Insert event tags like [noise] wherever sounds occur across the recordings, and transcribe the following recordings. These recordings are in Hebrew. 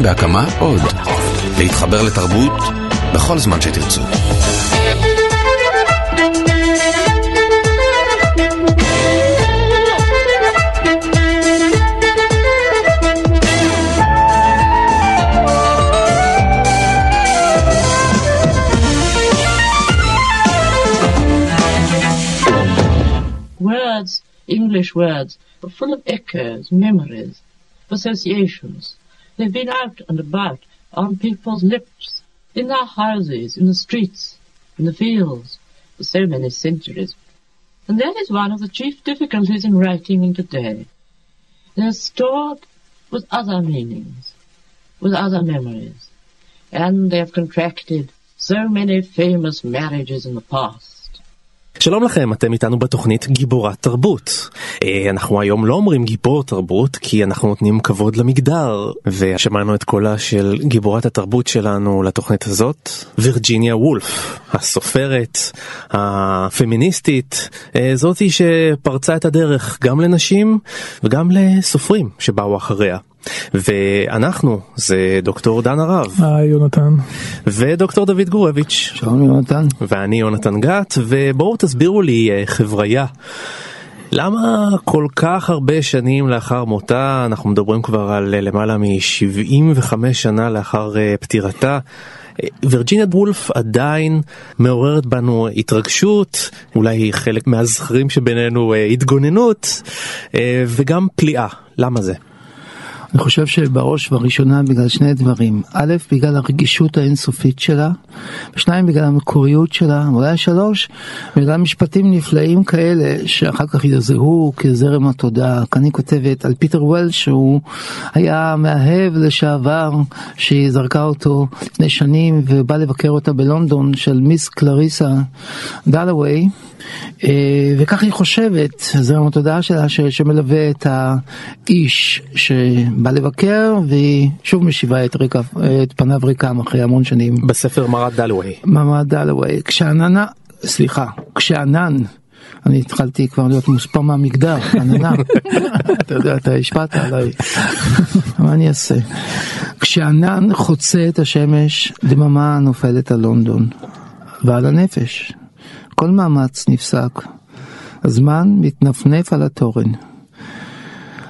כאן בהקמה עוד. להתחבר לתרבות בכל זמן שתרצו. Words, English words, are full of echoes, memories, associations. They've been out and about on people's lips, in their houses, in the streets, in the fields, for so many centuries. And that is one of the chief difficulties in writing in today. They're stored with other meanings, with other memories, and they have contracted so many famous marriages in the past. שלום לכם, אתם איתנו בתוכנית גיבורת תרבות. אה, אנחנו היום לא אומרים גיבור תרבות כי אנחנו נותנים כבוד למגדר, ושמענו את קולה של גיבורת התרבות שלנו לתוכנית הזאת, וירג'יניה וולף, הסופרת, הפמיניסטית, אה, זאתי שפרצה את הדרך גם לנשים וגם לסופרים שבאו אחריה. ואנחנו זה דוקטור דן הרב. היי יונתן. ודוקטור דוד גורביץ'. שלום יונתן. ואני יונתן גת, ובואו תסבירו לי אה, חבריה. למה כל כך הרבה שנים לאחר מותה, אנחנו מדברים כבר על אה, למעלה מ-75 שנה לאחר אה, פטירתה, וירג'יניה וולף עדיין מעוררת בנו התרגשות, אולי חלק מהזכרים שבינינו התגוננות, וגם פליאה. למה זה? אני חושב שבראש ובראשונה בגלל שני דברים. א', בגלל הרגישות האינסופית שלה, ושניים, בגלל המקוריות שלה, ואולי שלוש, בגלל משפטים נפלאים כאלה שאחר כך יזהו כזרם התודעה. כאן היא כותבת על פיטר וולש שהוא היה מאהב לשעבר שהיא זרקה אותו לפני שנים ובא לבקר אותה בלונדון של מיס קלריסה דלווי. אה, וכך היא חושבת, זרם התודעה שלה שמלווה את האיש שבא לבקר והיא שוב משיבה את, ריקה, את פניו ריקם אחרי המון שנים. בספר מרד דלווי. מרד דלווי. כשעננה, סליחה, כשענן אני התחלתי כבר להיות מוספר מהמגדר, [laughs] עננה. אתה יודע, אתה השפעת עליי. [laughs] מה אני אעשה? כשענן חוצה את השמש, דממה נופלת על לונדון ועל הנפש. כל מאמץ נפסק. הזמן מתנפנף על התורן.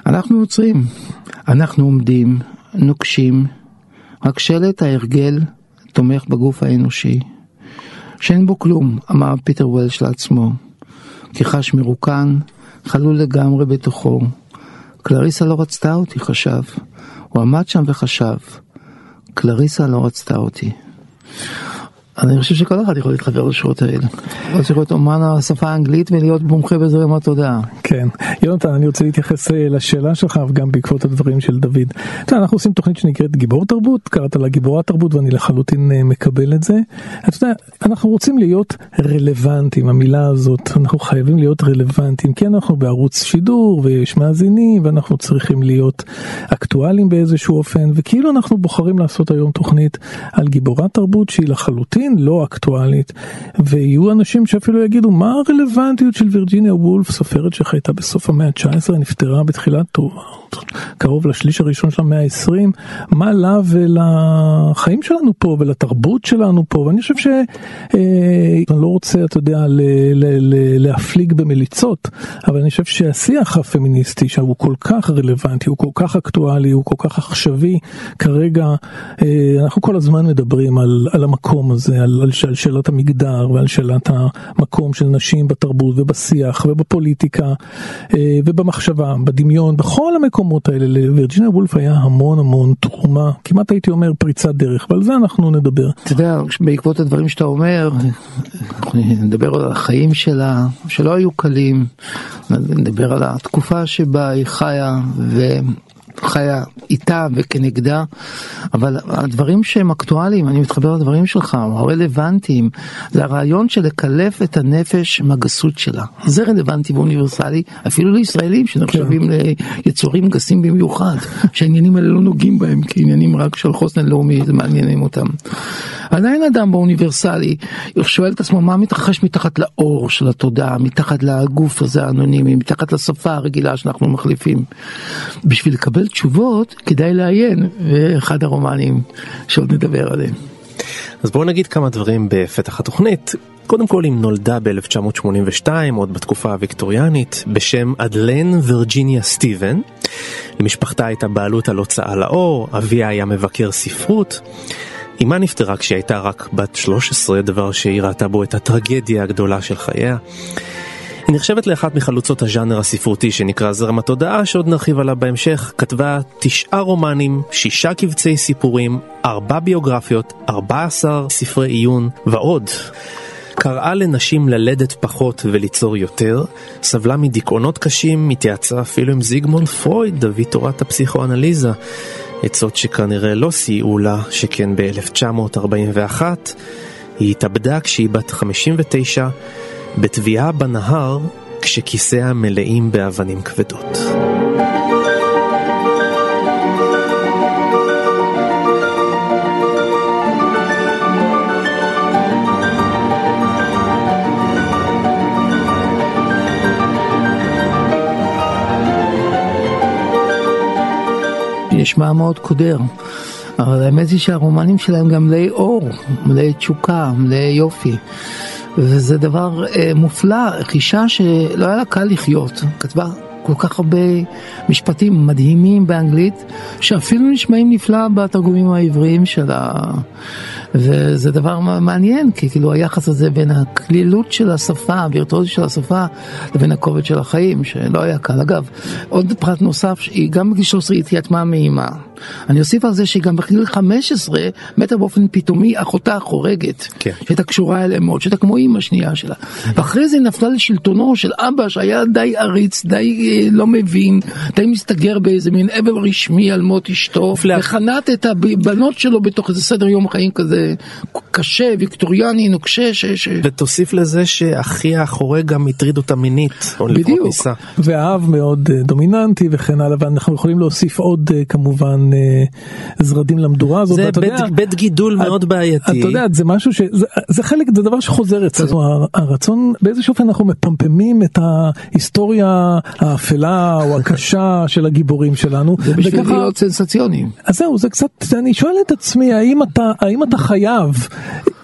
אנחנו עוצרים, אנחנו עומדים, נוקשים, רק שלט ההרגל תומך בגוף האנושי. שאין בו כלום, אמר פיטר וולש לעצמו, כי חש מרוקן, חלול לגמרי בתוכו. קלריסה לא רצתה אותי, חשב. הוא עמד שם וחשב, קלריסה לא רצתה אותי. אני חושב שכל אחד יכול להתחבר לשורות האלה. יכול להיות אומן השפה האנגלית ולהיות מומחה בזרם התודעה. כן. יונתן, אני רוצה להתייחס אה, לשאלה שלך וגם בעקבות הדברים של דוד. אתה יודע, אנחנו עושים תוכנית שנקראת גיבור תרבות, קראת לה גיבורת תרבות ואני לחלוטין אה, מקבל את זה. אתה יודע, אנחנו רוצים להיות רלוונטיים, המילה הזאת, אנחנו חייבים להיות רלוונטיים, כי אנחנו בערוץ שידור ויש מאזינים ואנחנו צריכים להיות אקטואליים באיזשהו אופן, וכאילו אנחנו בוחרים לעשות היום תוכנית על גיבורת תרבות שהיא לחלוטין. לחלוטין לא אקטואלית, ויהיו אנשים שאפילו יגידו מה הרלוונטיות של וירג'יניה וולף, סופרת שחייתה בסוף המאה ה-19, נפטרה בתחילת קרוב לשליש הראשון של המאה ה-20, מה לה ולחיים שלנו פה ולתרבות שלנו פה, ואני חושב שאני אה, לא רוצה, אתה יודע, ל, ל, ל, להפליג במליצות, אבל אני חושב שהשיח הפמיניסטי שהוא כל כך רלוונטי, הוא כל כך אקטואלי, הוא כל כך עכשווי, כרגע אה, אנחנו כל הזמן מדברים על, על המקום הזה, על, על, על שאלת המגדר ועל שאלת המקום של נשים בתרבות ובשיח ובפוליטיקה אה, ובמחשבה, בדמיון, בכל המקומות האלה. לווירג'יניה וולף היה המון המון תרומה, כמעט הייתי אומר פריצת דרך, ועל זה אנחנו נדבר. אתה יודע, בעקבות הדברים שאתה אומר, אנחנו נדבר על החיים שלה, שלא היו קלים, נדבר על התקופה שבה היא חיה, ו... חיה איתה וכנגדה, אבל הדברים שהם אקטואליים, אני מתחבר לדברים שלך, הרלוונטיים, זה הרעיון של לקלף את הנפש מהגסות שלה. זה רלוונטי ואוניברסלי, אפילו לישראלים שנחשבים כן. ליצורים גסים במיוחד, [laughs] שהעניינים האלה לא נוגעים בהם כעניינים רק של חוסן לאומי, זה מעניינים אותם. עדיין אדם באוניברסלי שואל את עצמו מה מתרחש מתחת לאור של התודעה, מתחת לגוף הזה האנונימי, מתחת לשפה הרגילה שאנחנו מחליפים. בשביל לקבל תשובות, כדאי לעיין באחד הרומנים שעוד נדבר עליהם. אז בואו נגיד כמה דברים בפתח התוכנית. קודם כל, היא נולדה ב-1982, עוד בתקופה הוויקטוריאנית, בשם אדלן וירג'יניה סטיבן. למשפחתה הייתה בעלות על הוצאה לאור, אביה היה מבקר ספרות. אמה נפטרה כשהיא הייתה רק בת 13, דבר שהיא ראתה בו את הטרגדיה הגדולה של חייה. היא נחשבת לאחת מחלוצות הז'אנר הספרותי שנקרא זרם התודעה, שעוד נרחיב עליו בהמשך. כתבה תשעה רומנים, שישה קבצי סיפורים, ארבע ביוגרפיות, ארבע עשר ספרי עיון ועוד. קראה לנשים ללדת פחות וליצור יותר, סבלה מדיכאונות קשים, התייעצה אפילו עם זיגמונד פרויד, אבי תורת הפסיכואנליזה. עצות שכנראה לא סייעו לה, שכן ב-1941 היא התאבדה כשהיא בת 59 בטביעה בנהר כשכיסיה מלאים באבנים כבדות. נשמע מאוד קודר. אבל האמת היא שהרומנים שלהם גם מלאי אור, מלאי תשוקה, מלאי יופי. וזה דבר אה, מופלא, אישה שלא היה לה קל לחיות, כתבה כל כך הרבה משפטים מדהימים באנגלית, שאפילו נשמעים נפלא בתרגומים העבריים שלה. וזה דבר מעניין, כי כאילו היחס הזה בין הקלילות של השפה, הווירטואוזית של השפה, לבין הכובד של החיים, שלא היה קל. אגב, עוד פרט נוסף, היא גם בגיל 13 התייתמה מאימה. אני אוסיף על זה שהיא גם בגיל 15 מתה באופן פתאומי אחותה החורגת, כן. שהייתה קשורה אל אמות, שהייתה כמו אימא שנייה שלה. ואחרי זה נפלה לשלטונו של אבא שהיה די עריץ, די אה, לא מבין, די מסתגר באיזה מין אבל רשמי על מות אשתו, וחנת את הבנות שלו בתוך איזה סדר יום חיים כזה קשה, ויקטוריאני, נוקשה. ש... ש... ותוסיף לזה שאחיה החורג גם הטריד אותה מינית, או לפחות בדיוק. ניסה. והאב מאוד אה, דומיננטי וכן הלאה ואנחנו יכולים להוסיף עוד אה, כמובן אה, זרדים למדורה הזאת. זה בית, יודע, בית גידול את- מאוד בעייתי. אתה יודע, זה משהו ש... זה, זה חלק, זה דבר שחוזר אצלנו, הר- הרצון, באיזשהו אופן אנחנו מפמפמים את ההיסטוריה האפלה או הקשה של הגיבורים שלנו. זה בשביל וככה- להיות סנסציוניים. אז זהו, זה קצת, אני שואל את עצמי, האם אתה, האם אתה חייב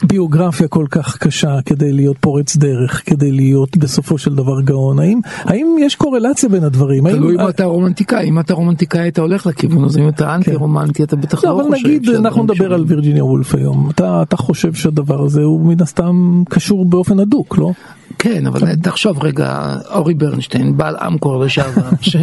ביוגרפיה כל כך קשה כדי להיות פורץ דרך, כדי להיות בסופו של דבר גאון? האם, האם יש קורלציה בין הדברים? האם- תלוי אם אתה רומנטיקאי, אם אתה רומנטיקאי אתה הולך לכיוון הזה, אם אתה אנטי רומנטי אתה בטח לא, לא אבל חושב. נגיד, שהדברים אנחנו נדבר. על וירג'יניה וולף היום, אתה, אתה חושב שהדבר הזה הוא מן הסתם קשור באופן הדוק, לא? כן, אבל תחשוב רגע, אורי ברנשטיין, בעל אמקור לשעבר, ש-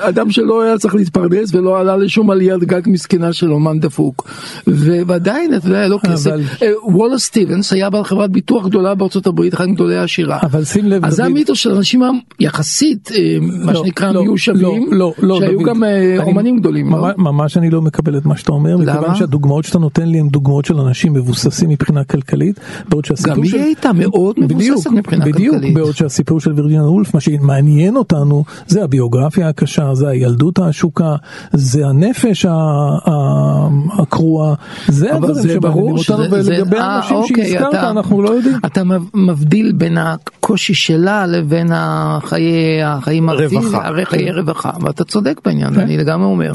אדם שלא היה צריך להתפרנס ולא עלה לשום עליית גג מסכנה של אומן דפוק, ועדיין, אתה יודע, היה לו כסף. אבל- אה, וולה סטיבנס היה בעל חברת ביטוח גדולה בארצות הברית, אחד מגדולי השירה. אבל שים לב, אז זה המיתוס של אנשים יחסית, אה, מה לא, שנקרא, לא, מיושבים, לא, לא, לא, שהיו דוד. גם אה, אני- אומנים גדולים. לא? ממש, אני לא מקבל את מה שאתה אומר? מכיוון שהדוגמאות שאתה נותן לי הן דוגמאות של אנשים מבוססים מבחינה כלכלית, בעוד שהסיפור גם היא של... הייתה מאוד מבוססת מבחינה בדיוק, כלכלית. בעוד שהסיפור של וירג'יניה וולף, מה שמעניין אותנו זה הביוגרפיה הקשה, זה הילדות העשוקה, זה הנפש הקרועה, זה הדברים שמעניינים אותנו, ולגבי אה, האנשים אוקיי, שהזכרת אתה- אנחנו לא יודעים. אתה מבדיל בין הקושי שלה לבין החיי, החיים רווחה. הפיזיים, הרי חיי רווחה, ואתה צודק בעניין, כן. אני לגמרי אומר.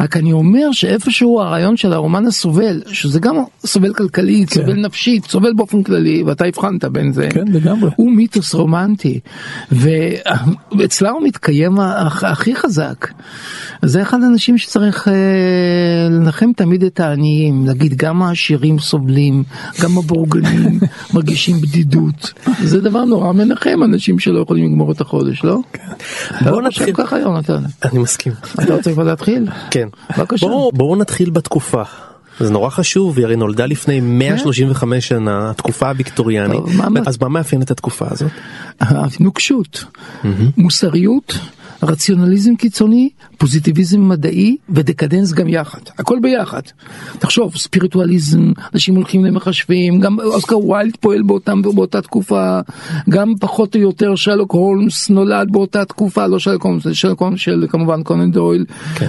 רק אני אומר שאיפשהו הרעיון של הרומן הסובל, שזה גם סובל כלכלית, כן. סובל נפשית, סובל באופן כללי, ואתה הבחנת בין זה, כן, לגמרי. הוא מיתוס רומנטי, ואצלה הוא מתקיים הכ- הכי חזק. זה אחד האנשים שצריך אה, לנחם תמיד את העניים, להגיד גם העשירים סובלים, גם הבורגנים [laughs] מרגישים בדידות. זה דבר נורא מנחם אנשים שלא יכולים לגמור את החודש, לא? אתה בואו לא נתחיל. ככה יונתן? אני מסכים. אתה רוצה כבר להתחיל? כן. בבקשה. בואו נתחיל בתקופה. זה נורא חשוב, היא הרי נולדה לפני 135 שנה, התקופה הוויקטוריאנית. מה- אז מה מאפיין את התקופה הזאת? נוקשות, מוסריות, רציונליזם קיצוני, פוזיטיביזם מדעי ודקדנס גם יחד, הכל ביחד. תחשוב, ספיריטואליזם, אנשים הולכים למחשבים, גם אוסקר ויילד פועל באותם, באותה תקופה, גם פחות או יותר שלוק הולמס נולד באותה תקופה, לא שלוק הולמס, זה שלוק הולמס של כמובן קונן דויל,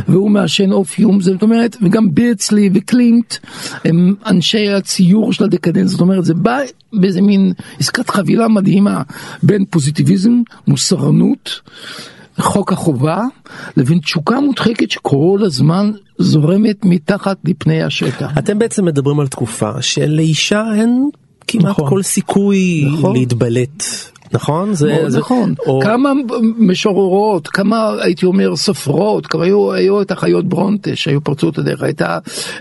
והוא מעשן אופיום, זאת אומרת, וגם בירצלי וקלימט הם אנשי הציור של הדקדנס, זאת אומרת, זה בא באיזה מין עסקת חבילה מדהימה בין פוזיטיביזם, מוסרנות, חוק החובה לבין תשוקה מודחקת שכל הזמן זורמת מתחת לפני השטח. אתם בעצם מדברים על תקופה שלאישה אין כמעט נכון. כל סיכוי נכון. להתבלט. נכון? זה, זה, נכון, או, כמה משוררות, כמה הייתי אומר סופרות, כמה היו, היו את החיות ברונטה שהיו פרצו את הדרך, הייתה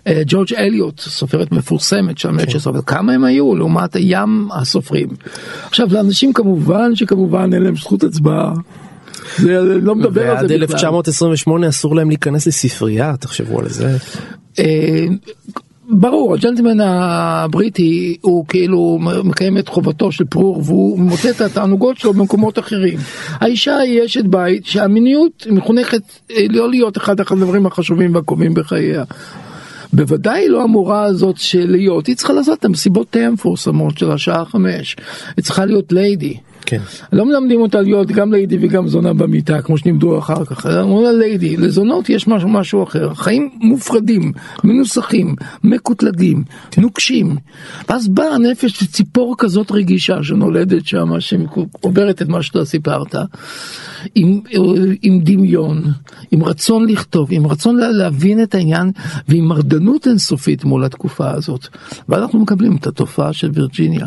אה, ג'ורג' אליוט, סופרת מפורסמת המאה ה-19, אבל כמה הם היו לעומת ים הסופרים. עכשיו לאנשים כמובן שכמובן אין להם זכות הצבעה, לא מדבר על ועד זה בכלל. 1928 אסור להם להיכנס לספרייה, תחשבו על זה. אה, ברור, הג'נטלמן הבריטי הוא כאילו מקיים את חובתו של פרור והוא מוצא את התענוגות שלו במקומות אחרים. האישה היא אשת בית שהמיניות מחונכת אה, לא להיות אחד הדברים החשובים והקובעים בחייה. בוודאי לא המורה הזאת של להיות, היא צריכה לעשות את המסיבות תה המפורסמות של השעה חמש. היא צריכה להיות ליידי. כן. לא מלמדים אותה להיות גם ליידי וגם זונה במיטה כמו שלימדו אחר כך, אומרים לה ליידי, לזונות יש משהו, משהו אחר, חיים מופרדים, מנוסחים, מקוטלגים, נוקשים, ואז באה הנפש ציפור כזאת רגישה שנולדת שם, שעוברת את מה שאתה סיפרת, עם, עם דמיון, עם רצון לכתוב, עם רצון לה- להבין את העניין ועם מרדנות אינסופית מול התקופה הזאת, ואנחנו מקבלים את התופעה של וירג'יניה.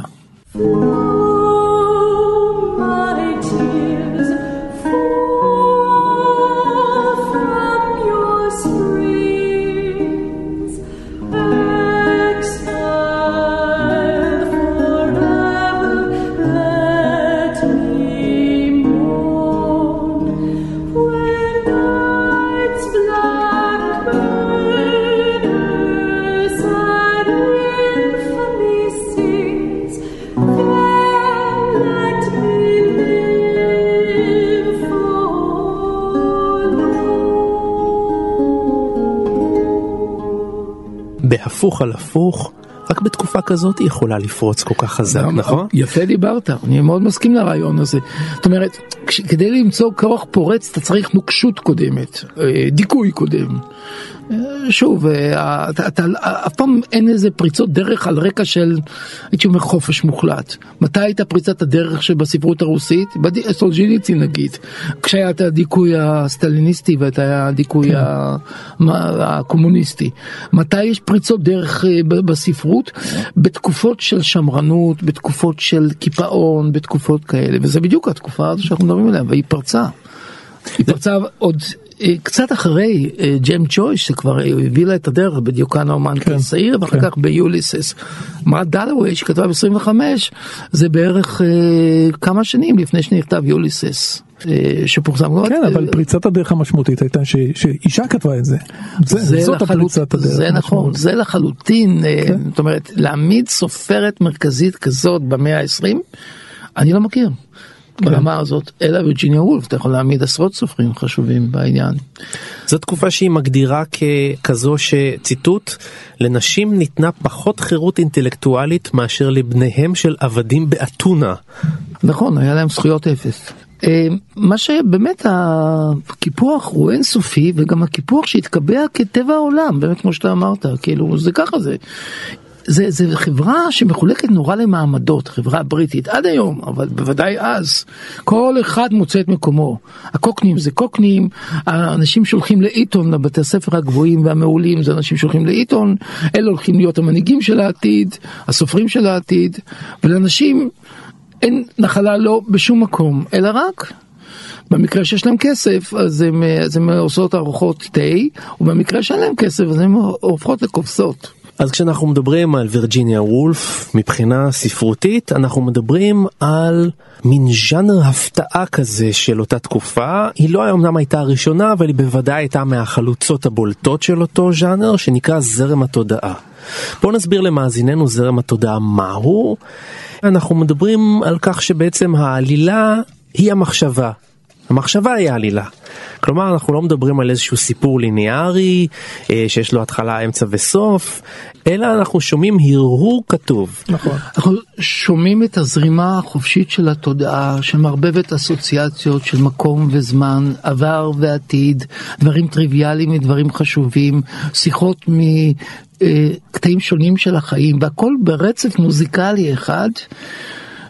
בהפוך על הפוך, רק בתקופה כזאת היא יכולה לפרוץ כל כך חזק, גם- נכון? יפה דיברת, אני מאוד מסכים לרעיון הזה. זאת אומרת, כש- כדי למצוא כוח פורץ אתה צריך נוקשות קודמת, אה, דיכוי קודם. שוב, אה, אף פעם אין איזה פריצות דרך על רקע של, הייתי אומר, חופש מוחלט. מתי הייתה פריצת הדרך שבספרות הרוסית? סולג'יניצין נגיד, כשהיה את הדיכוי הסטליניסטי ואת הדיכוי מה- הקומוניסטי. מתי יש פריצות דרך אה, בספרות? בתקופות של שמרנות, בתקופות של קיפאון, בתקופות כאלה, וזה בדיוק התקופה הזו שאנחנו מדברים עליה, והיא פרצה. היא פרצה עוד קצת אחרי אה, ג'ם ג'ויס שכבר אה, הביאה את הדרך בדיוקן האומן כן, כצעיר ואחר כן. כך ביוליסס. מרת דלווי שכתבה ב-25 זה בערך אה, כמה שנים לפני שנכתב יוליסס אה, שפורסם. כן, אה, אבל פריצת הדרך המשמעותית הייתה ש- שאישה כתבה את זה. זה- זה זאת לחלוט- הפריצת הדרך. זה נכון. זה לחלוטין, אה, כן. זאת אומרת, להעמיד סופרת מרכזית כזאת במאה ה-20, אני לא מכיר. כן. ברמה הזאת, אלא וירג'יניה וולף, אתה יכול להעמיד עשרות סופרים חשובים בעניין. זו תקופה שהיא מגדירה ככזו שציטוט לנשים ניתנה פחות חירות אינטלקטואלית מאשר לבניהם של עבדים באתונה. נכון, היה להם זכויות אפס. אה, מה שבאמת הקיפוח הוא אינסופי וגם הקיפוח שהתקבע כטבע העולם, באמת כמו שאתה אמרת, כאילו זה ככה זה. זה, זה חברה שמחולקת נורא למעמדות, חברה בריטית, עד היום, אבל בוודאי אז. כל אחד מוצא את מקומו. הקוקנים זה קוקנים, האנשים שהולכים לעיתון, לבתי הספר הגבוהים והמעולים, זה אנשים שהולכים לעיתון, אלה הולכים להיות המנהיגים של העתיד, הסופרים של העתיד, ולאנשים אין נחלה לא בשום מקום, אלא רק במקרה שיש להם כסף אז הם, אז הם עושות ארוחות תה, ובמקרה שאין להם כסף אז הן הופכות לקופסות. אז כשאנחנו מדברים על וירג'יניה וולף מבחינה ספרותית אנחנו מדברים על מין ז'אנר הפתעה כזה של אותה תקופה היא לא אמנם הייתה הראשונה אבל היא בוודאי הייתה מהחלוצות הבולטות של אותו ז'אנר שנקרא זרם התודעה. בואו נסביר למאזיננו זרם התודעה מהו. אנחנו מדברים על כך שבעצם העלילה היא המחשבה. המחשבה היא העלילה. כלומר אנחנו לא מדברים על איזשהו סיפור ליניארי אה, שיש לו התחלה אמצע וסוף אלא אנחנו שומעים הרהור כתוב. נכון. אנחנו שומעים את הזרימה החופשית של התודעה שמערבבת אסוציאציות של מקום וזמן, עבר ועתיד, דברים טריוויאליים מדברים חשובים, שיחות מקטעים שונים של החיים והכל ברצף מוזיקלי אחד.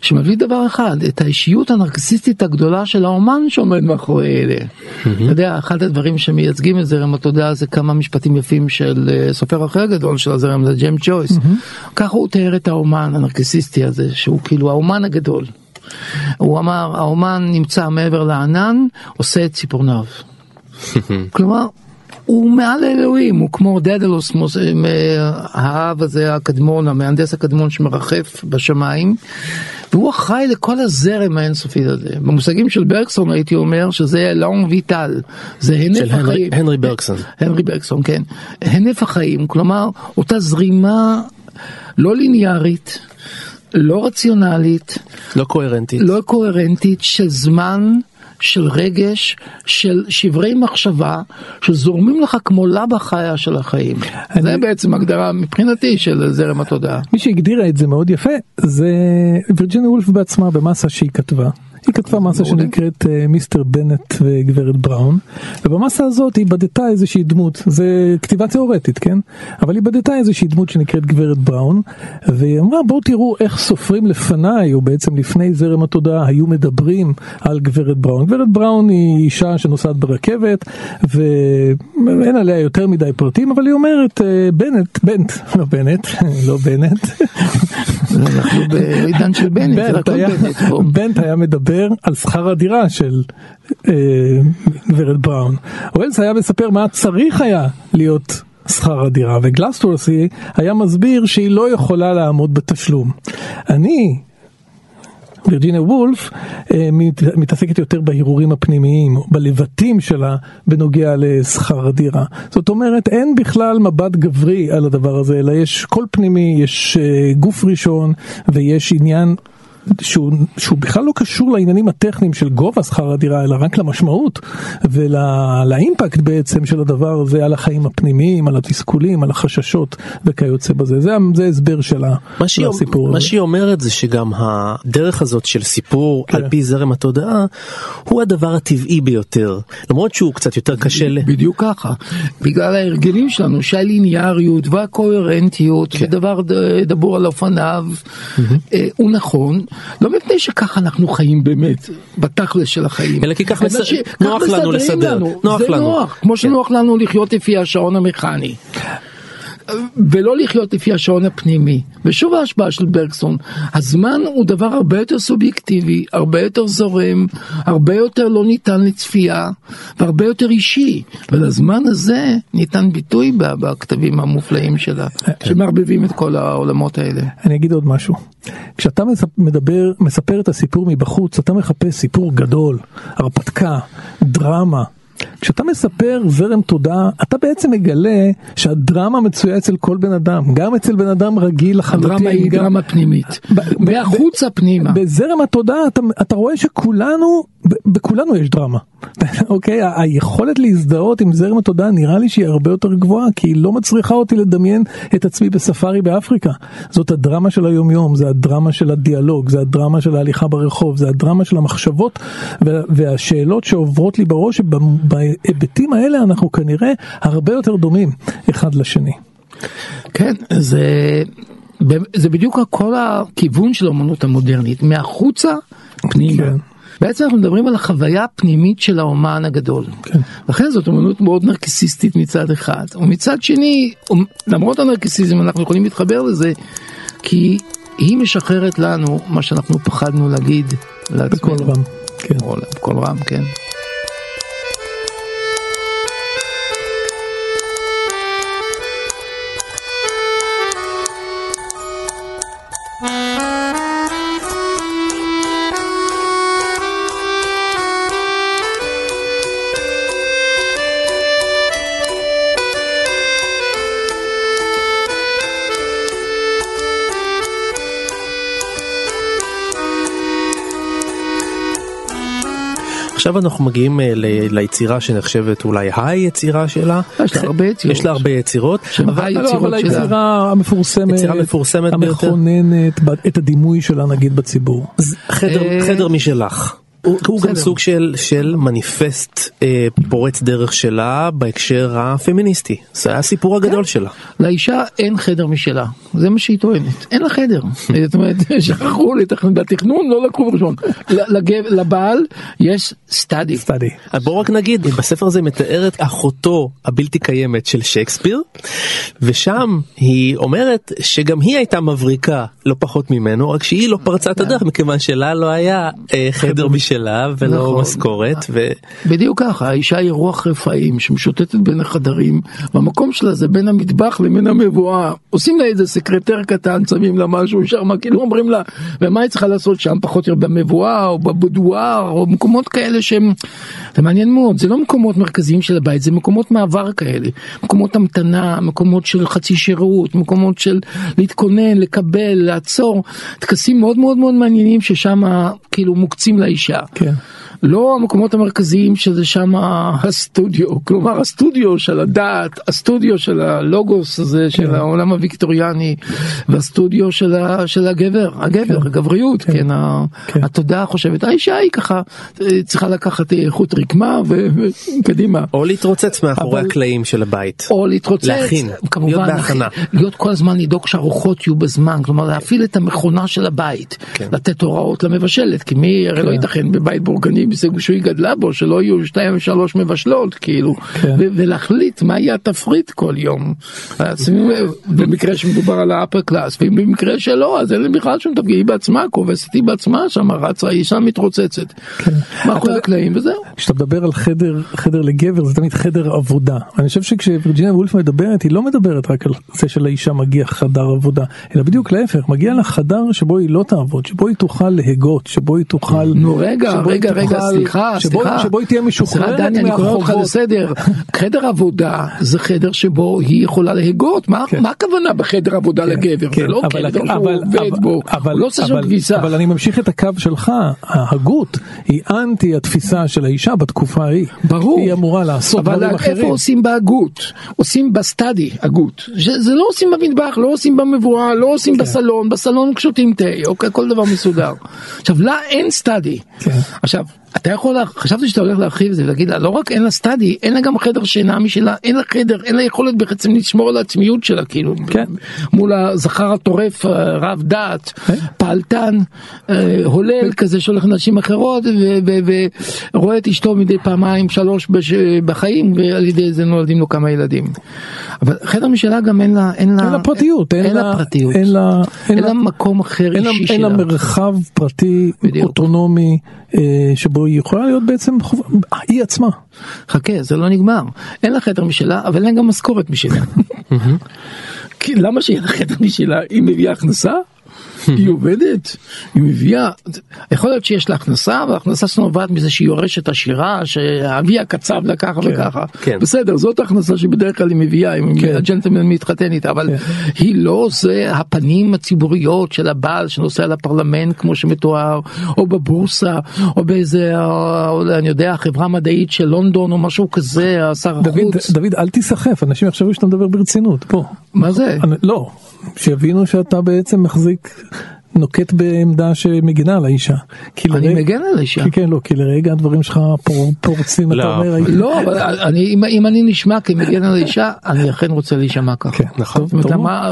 שמביא דבר אחד, את האישיות הנרקסיסטית הגדולה של האומן שעומד מאחורי אלה. אתה יודע, אחד הדברים שמייצגים את זרם התודעה זה כמה משפטים יפים של אה, סופר אחר גדול של הזרם, זה ג'יימס ג'ויס. ככה הוא תיאר את האומן הנרקסיסטי הזה, שהוא כאילו האומן הגדול. הוא אמר, האומן נמצא מעבר לענן, עושה את ציפורניו. [laughs] כלומר, הוא מעל האלוהים, הוא כמו דדלוס, מ- האב הזה הקדמון, המהנדס הקדמון שמרחף בשמיים, והוא אחראי לכל הזרם האינסופי הזה. במושגים של ברקסון הייתי אומר שזה לאון ויטל, זה של הנף הנרי- החיים. הנרי ברקסון. הנרי ברקסון, כן. הנף החיים, כלומר, אותה זרימה לא ליניארית, לא רציונלית, לא קוהרנטית. לא קוהרנטית של זמן, של רגש, של שברי מחשבה, שזורמים לך כמו לבה חיה של החיים. זה בעצם הגדרה מבחינתי של זרם התודעה. מי שהגדירה את זה מאוד יפה זה וירג'יניה וולף בעצמה במסה שהיא כתבה. היא כתבה מסה. שנקראת אה, מיסטר בנט וגברת בראון. ובמסה הזאת היא בדתה איזושהי דמות זה כתיבה תיאורטית כן? אבל היא בדתה איזושהי דמות שנקראת גברת בראון והיא אמרה בואו תראו איך סופרים לפניי או בעצם לפני זרם התודעה היו מדברים על גברת בראון. גברת בראון היא אישה שנוסעת ברכבת ואין עליה יותר מדי פרטים אבל היא אומרת אה, בנט בנט לא בנט [laughs] לא בנט אנחנו בעידן של בנט, בנט היה, מדבר על שכר הדירה של אה, גברת בראון. וולס היה מספר מה צריך היה להיות שכר הדירה וגלסוורתי היה מסביר שהיא לא יכולה לעמוד בתשלום. אני וירג'יניה וולף אה, מת, מתעסקת יותר בהרהורים הפנימיים, בלבטים שלה בנוגע לשכר הדירה. זאת אומרת, אין בכלל מבט גברי על הדבר הזה, אלא יש קול פנימי, יש אה, גוף ראשון ויש עניין שהוא, שהוא בכלל לא קשור לעניינים הטכניים של גובה שכר הדירה, אלא רק למשמעות ולאימפקט בעצם של הדבר הזה על החיים הפנימיים, על התסכולים, על החששות וכיוצא בזה. זה, זה הסבר שלה מה שהיא, לסיפור מה הזה. שהיא אומרת זה שגם הדרך הזאת של סיפור כן. על פי זרם התודעה הוא הדבר הטבעי ביותר למרות שהוא קצת יותר קשה ל... בדיוק ככה, בגלל ההרגלים שלנו שהליניאריות והקוהרנטיות ודבר ד- דבור על אופניו אה, הוא נכון, לא מפני שככה אנחנו חיים באמת, בתכלס של החיים. אלא כי כך אלא מס- ש- נוח לנו מסדרים לסדר. לנו. נוח זה לנו. נוח, כמו כן. שנוח לנו לחיות לפי השעון המכני. ולא לחיות לפי השעון הפנימי. ושוב ההשפעה של ברקסון, הזמן הוא דבר הרבה יותר סובייקטיבי, הרבה יותר זורם, הרבה יותר לא ניתן לצפייה, והרבה יותר אישי. ולזמן הזה ניתן ביטוי בכתבים המופלאים שלה, שמערבבים את כל העולמות האלה. אני אגיד עוד משהו. כשאתה מדבר, מספר את הסיפור מבחוץ, אתה מחפש סיפור גדול, הרפתקה, דרמה. כשאתה מספר זרם תודעה, אתה בעצם מגלה שהדרמה מצויה אצל כל בן אדם, גם אצל בן אדם רגיל לחלוטין. הדרמה היא גם- דרמה פנימית. מהחוצה פנימה. בזרם התודעה אתה, אתה רואה שכולנו, בכולנו יש דרמה. [laughs] אוקיי? היכולת להזדהות עם זרם התודעה נראה לי שהיא הרבה יותר גבוהה, כי היא לא מצריכה אותי לדמיין את עצמי בספארי באפריקה. זאת הדרמה של היומיום, זה הדרמה של הדיאלוג, זה הדרמה של ההליכה ברחוב, זה הדרמה של המחשבות וה- והשאלות שעוברות לי בראש, שבהיבטים האלה אנחנו כנראה הרבה יותר דומים אחד לשני. כן, זה, זה בדיוק כל הכיוון של האמנות המודרנית, מהחוצה פנימה. כן. בעצם אנחנו מדברים על החוויה הפנימית של האומן הגדול. כן. לכן זאת אמנות מאוד נרקסיסטית מצד אחד, ומצד שני, למרות הנרקסיזם אנחנו יכולים להתחבר לזה, כי היא משחררת לנו מה שאנחנו פחדנו להגיד לעצמנו. בקול רם. כן. או בקול רם, כן. עכשיו אנחנו מגיעים אה, ל- ליצירה שנחשבת אולי היצירה שלה. יש לה הרבה יצירות. יש לה הרבה יצירות. אבל- לא? היצירה המפורסמת, יצירה מפורסמת. המכוננת את הדימוי שלה נגיד בציבור. אה, חדר משלך. הוא, גם. סוג של, של מניפסט אה, פורץ דרך שלה בהקשר הפמיניסטי. זה היה הסיפור הגדול שלה. לאישה אין חדר משלה, זה מה שהיא טוענת, אין לה חדר. [laughs] זאת אומרת, שכחו לתכנן, בתכנון לא לקחו בחשבון. לגב- לבעל יש סטאדי. סטאדי. אז בואו רק נגיד, בספר הזה מתארת אחותו הבלתי קיימת של שייקספיר, ושם היא אומרת שגם היא הייתה מבריקה לא פחות ממנו, רק שהיא לא פרצה את הדרך מכיוון שלה לא היה אה, חדר משלה ולא נכון. משכורת. ו... בדיוק ככה, האישה היא רוח רפאים שמשוטטת בין החדרים, והמקום שלה זה בין המטבח לבין המבואה. עושים לה איזה סקרטר קטן, שמים לה משהו שם, כאילו אומרים לה, ומה היא צריכה לעשות שם, פחות או במבואה או בבודואר, או מקומות כאלה שהם, זה מעניין מאוד, זה לא מקומות מרכזיים של הבית, זה מקומות מעבר כאלה, מקומות המתנה, מקומות של חצי שירות, מקומות של להתכונן, לקבל, לעצור, טקסים מאוד מאוד מאוד מעניינים ששם כאילו מוקצים לאישה. כן. לא המקומות המרכזיים שזה שם הסטודיו, כלומר הסטודיו של הדת, הסטודיו של הלוגוס הזה של העולם הוויקטוריאני, והסטודיו של, ה, של הגבר, הגבר, הגבריות, כן, ה, כן. התודעה חושבת, האישה היא ככה אה, צריכה לקחת אה, חוט רקמה וקדימה. או להתרוצץ מאחורי אבל- הקלעים של הבית. או להתרוצץ, להכין, כמובן, להיות בהכנה. להיות כל הזמן לדאוג שהארוחות יהיו בזמן, כלומר להפעיל את המכונה של הבית, כן. לתת הוראות למבשלת, כי מי הרי לא ייתכן בבית בורגני שהיא גדלה בו, שלא יהיו שתיים שלוש מבשלות, כאילו, כן. ו- ולהחליט מה יהיה התפריט כל יום. אז במקרה שמדובר על האפר קלאס, ואם במקרה שלא, אז אין לי בכלל שום תפקיד, היא בעצמה כובסת, היא בעצמה שם רצה, היא שם מתרוצצת. מאחורי אתה- הקלעים וזהו. כשאתה מדבר על חדר חדר לגבר זה תמיד חדר עבודה אני חושב שכשווירג'יניה וולף מדברת היא לא מדברת רק על זה שלאישה מגיע חדר עבודה אלא בדיוק להפך מגיע לה חדר שבו היא לא תעבוד שבו היא תוכל להגות שבו היא תוכל נו רגע, רגע, רגע, סליחה, סליחה. שבו היא תהיה משוחררת דני, אני קורא אותך מהחובות. לסדר. חדר עבודה זה חדר שבו היא יכולה להגות. מה כן. הכוונה בחדר עבודה לגבר? זה לא אבל- חדר שהוא אבל- עובד אבל- בו, אבל- הוא לא עושה שם אבל- כביסה. אבל אני ממשיך את הקו שלך, ההגות היא אנטי התפיסה של האישה בתקופה ההיא. ברור. היא אמורה לעשות אבל דברים איפה אחרים. עושים בהגות? עושים בסטאדי הגות. זה לא עושים במטבח, לא עושים במבואה, לא כן. עושים בסלון, בסלון שותים תה, אוקיי, כל דבר מסודר. עכשיו, לה אין סטאדי. כן. עכשיו, אתה יכול, לה- חשבתי שאתה הולך להרחיב את זה ולהגיד לה, לא רק אין לה סטאדי, אין לה גם חדר שינה משלה, אין לה חדר, אין לה יכולת בעצם לשמור על העצמיות שלה, כאילו, כן. מול הזכר הטורף, אה, רב דת, כן. פעלתן, אה, הולל כזה שהולך לנשים אחרות, ורואה את אשתו מדי פעמיים, שלוש בש- בחיים, ועל ידי זה נולדים לו כמה ילדים. אבל חדר משלה גם אין לה, אין לה, אין לה פרטיות, אין לה פרטיות, אין לה, אין לה מקום אחר אין לה, אישי אין לה שלה. מרחב פרטי בדיוק. אוטונומי שבו היא יכולה להיות בעצם חוב... היא עצמה. חכה זה לא נגמר אין לה חדר משלה אבל אין גם משכורת משלה. כי למה שיהיה לה חדר משלה היא מביאה הכנסה. היא עובדת, היא מביאה, יכול להיות שיש לה הכנסה, וההכנסה שלה נובעת מזה שהיא יורשת עשירה, שאבי הקצב לה ככה וככה. כן. בסדר, זאת ההכנסה שבדרך כלל היא מביאה, אם הג'נטלמן מתחתן איתה, אבל היא לא זה הפנים הציבוריות של הבעל שנוסע לפרלמנט כמו שמתואר, או בבורסה, או באיזה, או, אני יודע, חברה מדעית של לונדון, או משהו כזה, שר החוץ. דוד אל תיסחף אנשים יחשבו שאתה מדבר ברצינות פה. מה זה? אני- לא שיבינו שאתה בעצם מחזיק נוקט בעמדה שמגינה על האישה. אני לרגע- מגן על האישה. כי כן לא כי לרגע הדברים שלך פור, פורצים אתה לא. אומר לא, אבל אני, אם, אם אני נשמע כמגן על האישה, אני אכן רוצה להישמע ככה. כן, נכון.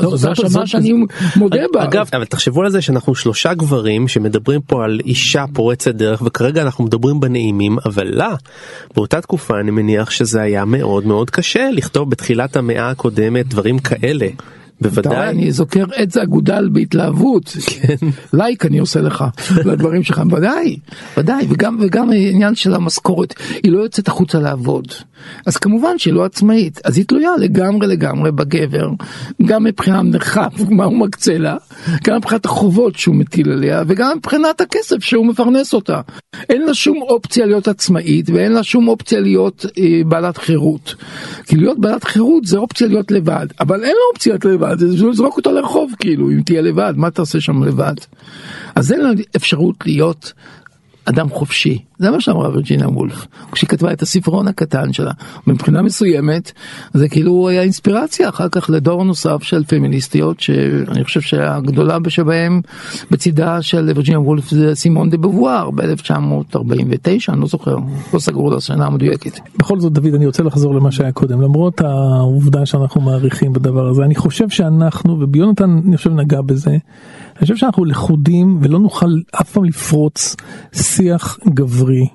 לא, זו האשמה זאת- שאני מודה בה. אגב, אבל תחשבו על זה שאנחנו שלושה גברים שמדברים פה על אישה פורצת דרך וכרגע אנחנו מדברים בנעימים אבל לה באותה תקופה אני מניח שזה היה מאוד מאוד קשה לכתוב בתחילת המאה הקודמת דברים כאלה. בוודאי. אני זוכר עץ אגודל בהתלהבות. לייק אני עושה לך לדברים שלך, ודאי, ודאי, וגם, וגם העניין של המשכורת, היא לא יוצאת החוצה לעבוד. אז כמובן שהיא לא עצמאית, אז היא תלויה לגמרי לגמרי בגבר, גם מבחינת מרחב, [laughs] מה הוא מקצה לה, גם מבחינת החובות שהוא מטיל עליה, וגם מבחינת הכסף שהוא מפרנס אותה. אין לה שום אופציה להיות עצמאית, ואין לה שום אופציה להיות אה, בעלת חירות. כי להיות בעלת חירות זה אופציה להיות לבד, אבל אין לה אופציה להיות לבד, זה לזרוק אותה לרחוב כאילו, אם תהיה לבד, מה תעשה שם לבד? אז אין לה אפשרות להיות אדם חופשי, זה מה שאמרה וירג'יניה וולף כשהיא כתבה את הספרון הקטן שלה. מבחינה מסוימת זה כאילו היה אינספירציה אחר כך לדור נוסף של פמיניסטיות שאני חושב שהגדולה שבהם בצידה של וירג'יניה וולף זה סימון דה בובואר ב-1949 אני לא זוכר לא סגרו את השנה המדויקת. בכל זאת דוד אני רוצה לחזור למה שהיה קודם למרות העובדה שאנחנו מעריכים בדבר הזה אני חושב שאנחנו וביונתן אני חושב נגע בזה אני חושב שאנחנו לכודים ולא נוכל אף פעם לפרוץ שיח גברי.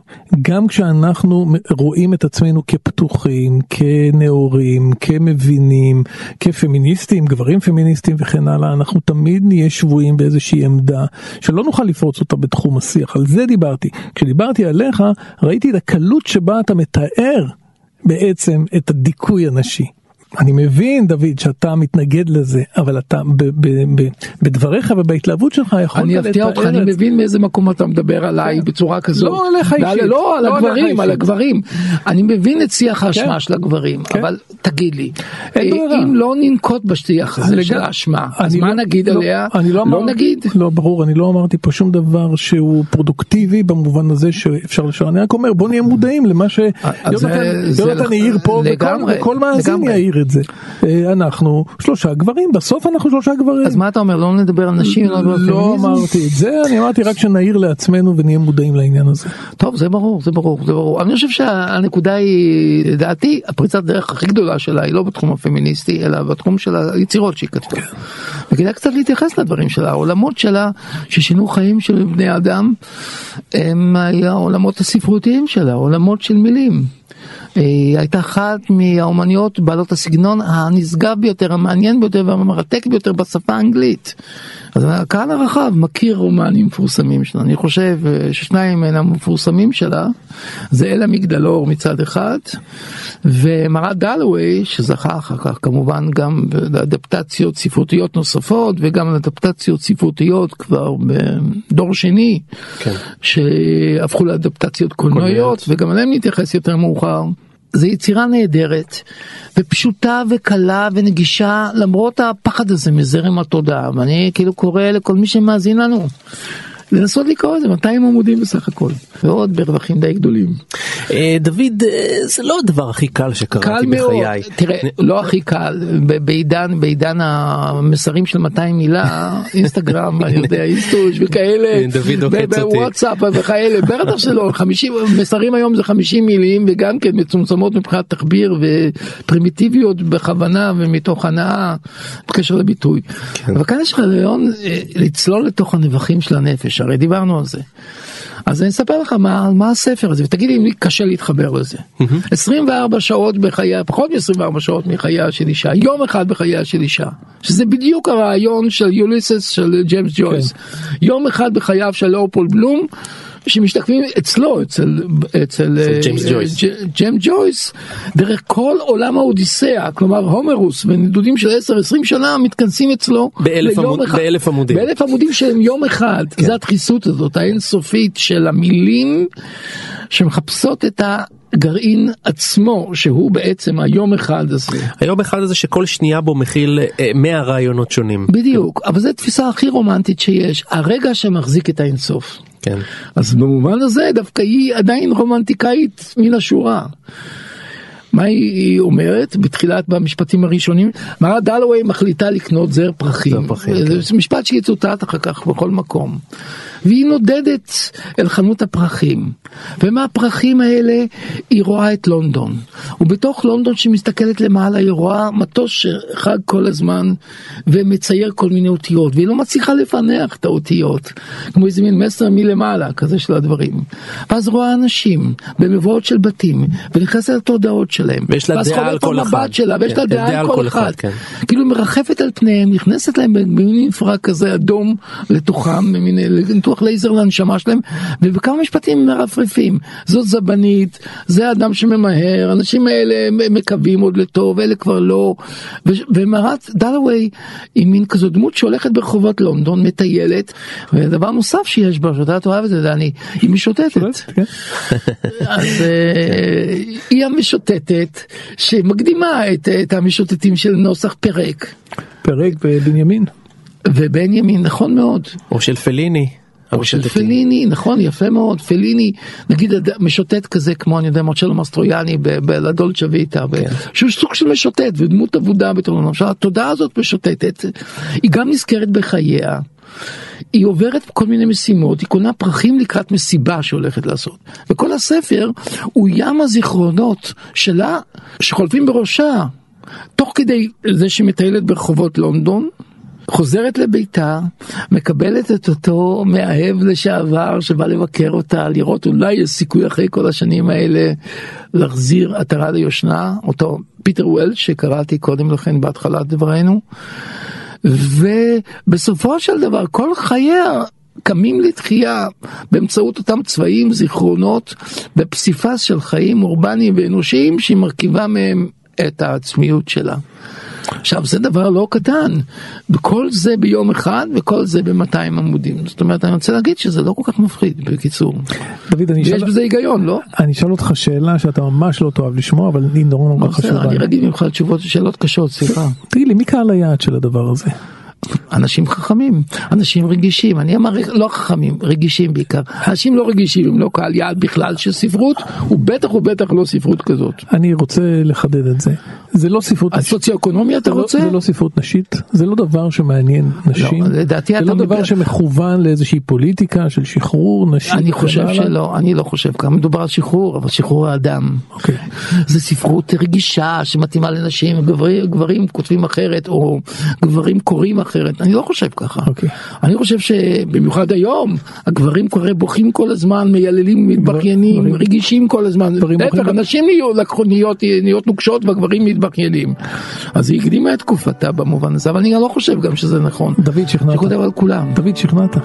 גם כשאנחנו רואים את עצמנו כפתוחים כנאורים כמבינים כפמיניסטים גברים פמיניסטים וכן הלאה אנחנו תמיד נהיה שבויים באיזושהי עמדה שלא נוכל לפרוץ אותה בתחום השיח. על זה דיברתי. כשדיברתי עליך ראיתי את הקלות שבה אתה מתאר בעצם את הדיכוי הנשי. אני מבין דוד שאתה מתנגד לזה אבל אתה ב- ב- ב- בדבריך ובהתלהבות שלך יכולת אני אפתיע אותך, לתאר אני את זה. מבין מאיזה מקום אתה מדבר עליי בצורה כזאת. לא עליך אישית. לא, על לא הגברים, על. הגברים. אני מבין את שיח כן. האשמה של הגברים, כן. אבל תגיד לי, אה. אם לא ננקוט בשיח הזה של האשמה, אז מה לא- נגיד לא, עליה? אני לא, נגיד? לא ברור אני לא אמרתי פה שום דבר שהוא פרודוקטיבי במובן הזה שאפשר לשאול אני רק אומר בוא נהיה מודעים למה זה- שיונתן זה יונתן העיר פה וכל- מאזין לגמרי. יעיר את זה אה, אנחנו שלושה גברים בסוף אנחנו שלושה גברים. אז מה אתה אומר, לא נדבר על נשים, לא נדבר על לא? אמרתי את זה אני אמרתי רק שנעיר לעצמנו ונהיה מודעים לעניין הזה. טוב, זה ברור, זה ברור, זה ברור. אני חושב שהנקודה היא, לדעתי, הפריצת דרך הכי גדולה שלה היא לא בתחום הפמיניסטי, אלא בתחום של היצירות שהיא כתבה. וכדאי קצת להתייחס לדברים שלה, העולמות שלה ששינו חיים של בני אדם, הם העולמות הספרותיים שלה, עולמות של מילים. הייתה אחת מהאומניות בעלות הסגנון הנשגב ביותר, המעניין ביותר והמרתק ביותר בשפה האנגלית. אז הקהל הרחב מכיר רומנים מפורסמים שלה, אני חושב אה, ששניים מן המפורסמים שלה זה אל המגדלור מצד אחד ומרת דלווי שזכה אחר כך כמובן גם לאדפטציות ספרותיות נוספות וגם לאדפטציות ספרותיות כבר בדור שני כן. שהפכו לאדפטציות קולנועיות וגם אליהם נתייחס יותר מאוחר. זו יצירה נהדרת ופשוטה וקלה ונגישה למרות הפחד הזה מזרם התודעה ואני כאילו קורא לכל מי שמאזין לנו לנסות לקרוא את זה 200 עמודים בסך הכל ועוד ברווחים די גדולים. אה, דוד אה, זה לא הדבר הכי קל שקראתי בחיי. תראה, לא הכי קל, בעידן, בעידן המסרים של 200 מילה, [laughs] אינסטגרם, אני יודע, אינסטוש וכאלה, כן, דוד עוקץ אותי. בוואטסאפ וכאלה, בטח שלא, 50, מסרים היום זה 50 מילים וגם כן מצומצמות מבחינת תחביר ופרימיטיביות בכוונה ומתוך הנאה בקשר לביטוי. כן. אבל כאן יש לך רעיון אה, לצלול לתוך הנבחים של הנפש, הרי דיברנו על זה. אז אני אספר לך מה, מה הספר הזה ותגיד לי אם לי קשה להתחבר לזה. 24 שעות בחייה, פחות מ-24 שעות מחייה של אישה, יום אחד בחייה של אישה, שזה בדיוק הרעיון של יוליסס של ג'יימס ג'ויס. יום אחד בחייו של לאופולד בלום. שמשתקפים אצלו אצל אצל אה, ג'יימס אה, ג'ויס. ג'יימס ג'ויס דרך כל עולם האודיסאה כלומר הומרוס ונדודים של 10-20 שנה מתכנסים אצלו באלף עמוד- אחד. באלף עמודים. באלף עמודים שהם יום אחד זה הדחיסות הזאת האינסופית של המילים שמחפשות את הגרעין עצמו שהוא בעצם היום אחד הזה. היום אחד הזה שכל שנייה בו מכיל אה, 100 רעיונות שונים. בדיוק אבל זו תפיסה הכי רומנטית שיש הרגע שמחזיק את האינסוף. כן. אז במובן הזה דווקא היא עדיין רומנטיקאית מן השורה. מה היא אומרת בתחילת במשפטים הראשונים? מרה דלווי מחליטה לקנות זר פרחים. פרחים, כן. זה משפט שיצוטט אחר כך בכל מקום. והיא נודדת אל חנות הפרחים. ומהפרחים האלה היא רואה את לונדון. ובתוך לונדון שמסתכלת למעלה היא רואה מטוס שחג כל הזמן ומצייר כל מיני אותיות. והיא לא מצליחה לפענח את האותיות. כמו איזה מין מסר מלמעלה כזה של הדברים. ואז רואה אנשים במבואות של בתים ונכנסת לתודעות שלהם. ויש לה ואז דעה על כל המבט אחד. שלה ויש כן, לה דעה על כל אחד. כן. כאילו מרחפת על פניהם נכנסת להם במין מפרק כזה אדום לתוכם במין ניתוח לייזר לנשמה שלהם ובכמה משפטים מרפרפים זאת זבנית זה אדם שממהר האנשים האלה מקווים עוד לטוב אלה כבר לא ומרת דלווי היא מין כזו דמות שהולכת ברחובות לונדון מטיילת ודבר נוסף שיש בה שאתה אוהב את זה דני היא משוטטת. כן. אז אה, היא המשוטטת שמקדימה את, את המשוטטים של נוסח פרק פרק בבנימין. ובנימין נכון מאוד או של פליני. או של. פליני, נכון, יפה מאוד, פליני, נגיד משוטט כזה כמו אני יודע מרצ'לו מסטרויאני בלדולצ'ה ויטה, ב- שהוא סוג של משוטט ודמות אבודה בתור עכשיו התודעה הזאת משוטטת, היא גם נזכרת בחייה. היא עוברת כל מיני משימות, היא קונה פרחים לקראת מסיבה שהיא הולכת לעשות. וכל הספר הוא ים הזיכרונות שלה שחולפים בראשה, תוך כדי זה שהיא מטיילת ברחובות לונדון, חוזרת לביתה, מקבלת את אותו מאהב לשעבר שבא לבקר אותה, לראות אולי יש סיכוי אחרי כל השנים האלה להחזיר עטרה ליושנה, אותו פיטר וולש שקראתי קודם לכן בהתחלת דברינו. ובסופו של דבר כל חייה קמים לתחייה באמצעות אותם צבעים, זיכרונות בפסיפס של חיים אורבניים ואנושיים שהיא מרכיבה מהם את העצמיות שלה. עכשיו זה דבר לא קטן, וכל זה ביום אחד וכל זה ב-200 עמודים. זאת אומרת אני רוצה להגיד שזה לא כל כך מפחיד בקיצור. דוד, אני יש אשאל- בזה היגיון, לא? אני אשאל אותך שאלה שאתה ממש לא תאהב לשמוע, אבל היא נורא נורא חשובה. אני רגיל ממך תשובות שאלות קשות, סליחה. תגיד לי, מי קהל היעד של הדבר הזה? אנשים חכמים, אנשים רגישים, אני אמר לא חכמים, רגישים בעיקר. אנשים לא רגישים הם לא קהל יעד בכלל של ספרות, ובטח ובטח לא ספרות כזאת. אני רוצה לחדד את זה. זה לא ספרות אז סוציו-אקונומי אתה זה לא- רוצה? זה לא ספרות נשית, זה לא דבר שמעניין נשים, לא, לדעתי זה אתה לא דבר שמכוון לאיזושהי פוליטיקה של שחרור נשים. אני חושב. שלא, אני לא חושב ככה, מדובר על שחרור, אבל שחרור האדם. אוקיי. זה ספרות רגישה שמתאימה לנשים, גברים כותבים אחרת או גברים קוראים אחרת, אני לא חושב ככה. אוקיי. אני חושב שבמיוחד היום, הגברים כבר בוכים כל הזמן, מייללים, מתבכיינים, גברים- רגישים כל הזמן. להפך, הנשים נהיו לקחו- נהיות נהיות נוקשות והגברים מתבכיינים. אז היא הקדימה את תקופתה במובן הזה, אבל אני לא חושב גם שזה נכון. דוד שכנעת. שכותב על כולם. דוד שכנעת.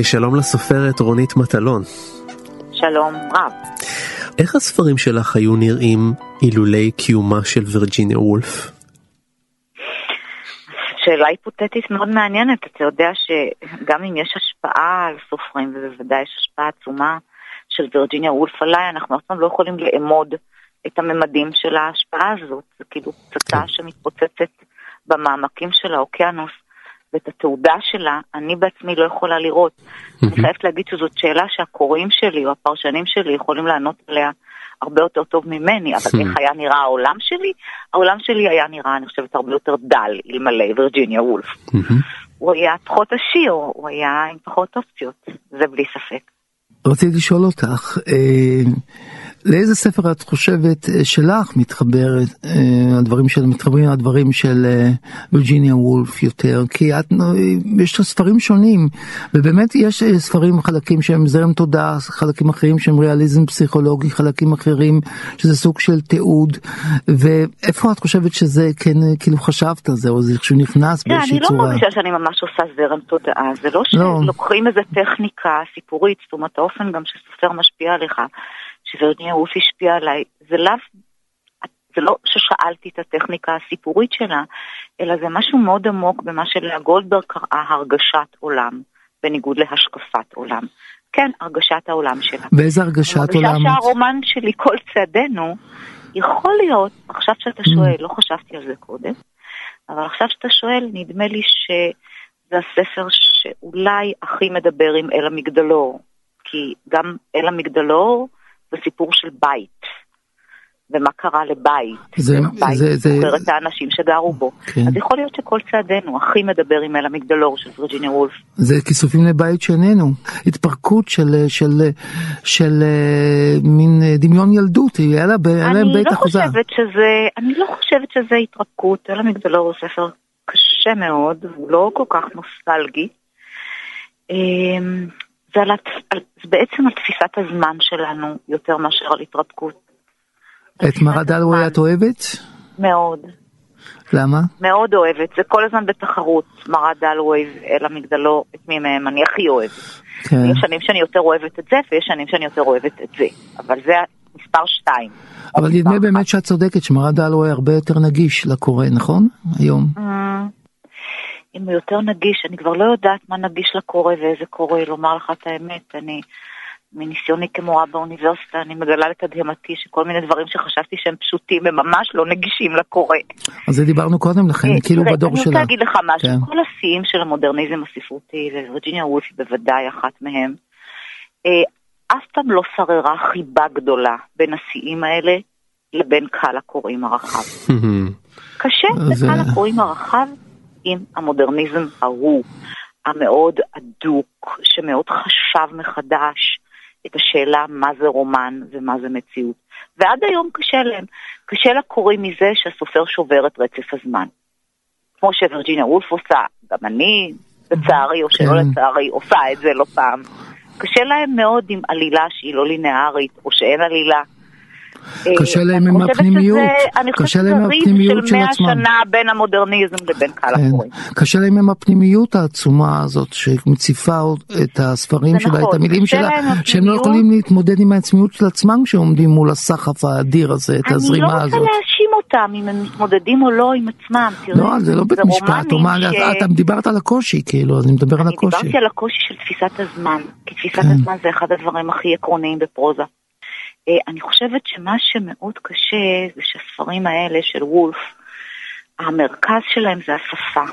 ושלום לסופרת רונית מטלון. שלום רב. איך הספרים שלך היו נראים אילולי קיומה של וירג'יניה וולף? שאלה היפותטית מאוד מעניינת. אתה יודע שגם אם יש השפעה על סופרים, ובוודאי יש השפעה עצומה של וירג'יניה וולף עליי, אנחנו אף פעם לא יכולים לאמוד את הממדים של ההשפעה הזאת. זה כאילו פצצה שמתפוצצת במעמקים של האוקיינוס, ואת התעודה שלה אני בעצמי לא יכולה לראות. אני חייבת להגיד שזאת שאלה שהקוראים שלי או הפרשנים שלי יכולים לענות עליה הרבה יותר טוב ממני, אבל איך היה נראה העולם שלי? העולם שלי היה נראה, אני חושבת, הרבה יותר דל, אלמלא וירג'יניה וולף. הוא היה פחות עשיר, הוא היה עם פחות אופציות, זה בלי ספק. רציתי לשאול אותך, אה, לאיזה ספר את חושבת אה, שלך מתחברת, אה, הדברים של, מתחברים הדברים של אה, וירג'יניה וולף יותר? כי את, יש ספרים שונים, ובאמת יש ספרים, חלקים שהם זרם תודעה, חלקים אחרים שהם ריאליזם פסיכולוגי, חלקים אחרים שזה סוג של תיעוד, ואיפה את חושבת שזה כן, כאילו חשבת על זה, או זה איכשהו נכנס תראה, באיזושהי אני לא צורה? מרגישה שאני ממש עושה זרם תודעה, זה לא לא. שלוקחים איזה טכניקה סיפורית, זאת אומרת האופן גם שסופר משפיע עליך, שווירג'יניה וולף השפיע עליי, זה לאו, זה לא ששאלתי את הטכניקה הסיפורית שלה, אלא זה משהו מאוד עמוק במה שלאה גולדברג קראה הרגשת עולם, בניגוד להשקפת עולם. כן, הרגשת העולם שלה. ואיזה הרגשת אני עולם? מרגישה את? שהרומן שלי, כל צעדינו, יכול להיות, עכשיו שאתה שואל, לא חשבתי על זה קודם, אבל עכשיו שאתה שואל, נדמה לי שזה הספר שאולי הכי מדבר עם אל המגדלור, כי גם אל המגדלור זה סיפור של בית, ומה קרה לבית, זה- בית זה- זה- זוכר את האנשים שגרו בו. כן. אז יכול להיות שכל צעדינו הכי מדבר עם אל המגדלור של וירג'יניה וולף. זה כיסופים לבית שאיננו, התפרקות של, של, של, אה, מין אה, דמיון ילדות, היה לה, היה אני בית לא אחוזה. חושבת שזה, אני לא חושבת שזה התרפקות, אל המגדלור הוא ספר קשה מאוד, הוא לא כל כך נוסטלגי. זה, על, על, זה בעצם על תפיסת הזמן שלנו יותר מאשר על התרפקות. את מרה דלווי. את אוהבת? מאוד, למה? מאוד אוהבת, זה כל הזמן בתחרות, מרה דלווי ואל המגדלור, את מי מהם אני הכי אוהבת. כן. יש שנים שאני יותר אוהבת את זה, ויש שנים שאני יותר אוהבת את זה. אבל זה, מספר שתיים. אבל נדמה. באמת שאת צודקת שמראה דלווי הרבה יותר נגיש לקורא, נכון? היום. אה, אם הוא יותר נגיש, אני כבר לא יודעת מה נגיש לקורא ואיזה קורא, לומר לך את האמת, אני, מניסיוני כמורה באוניברסיטה, אני מגלה לתדהמתי שכל מיני דברים שחשבתי שהם פשוטים, הם ממש לא נגישים לקורא. על זה דיברנו קודם לכן, אה, כאילו בדור אני שלה. רוצה להגיד לך משהו, כן. כל השיאים של המודרניזם הספרותי, ווירג'יניה וולף היא בוודאי אחת מהם, אה, אף פעם לא שררה חיבה גדולה בין השיאים האלה לבין קהל הקוראים הרחב. [laughs] קשה לקהל הקוראים הרחב עם המודרניזם ההוא, המאוד אדוק, שמאוד חשב מחדש את השאלה מה זה רומן ומה זה מציאות. ועד היום קשה להם. קשה לקוראים מזה שהסופר שובר את רצף הזמן. כמו שווירג'יניה וולף עושה, גם אני, לצערי או שלא כן. לצערי, עושה את זה לא פעם. קשה להם מאוד עם עלילה שהיא לא לינארית, או שאין עלילה. קשה אה, להם אני עם חושבת הפנימיות, שזה- אני קשה חושבת להם שזה עם ריב הפנימיות של של 100 עצמם. שנה בין המודרניזם לבין קהל כן. הקוראים. קשה להם עם הפנימיות העצומה הזאת שמציפה את הספרים שלה, נכון, את המילים קשה שלה, להם שהם לא. יכולים להתמודד עם העצמיות של עצמם כשעומדים מול הסחף האדיר הזה, את אני לא הזרימה רוצה הזאת. להאשים אותם אם הם מתמודדים או לא עם עצמם. לא, זה לא בית משפט, אתה דיברת על הקושי, כאילו, אני מדבר על אני הקושי. דיברתי על הקושי של תפיסת הזמן, כי תפיסת כן. הזמן זה אחד הדברים הכי עקרוניים בפרוזה. אה, אני חושבת שמה שמאוד קשה זה שהספרים האלה של וולף, המרכז שלהם זה השפה.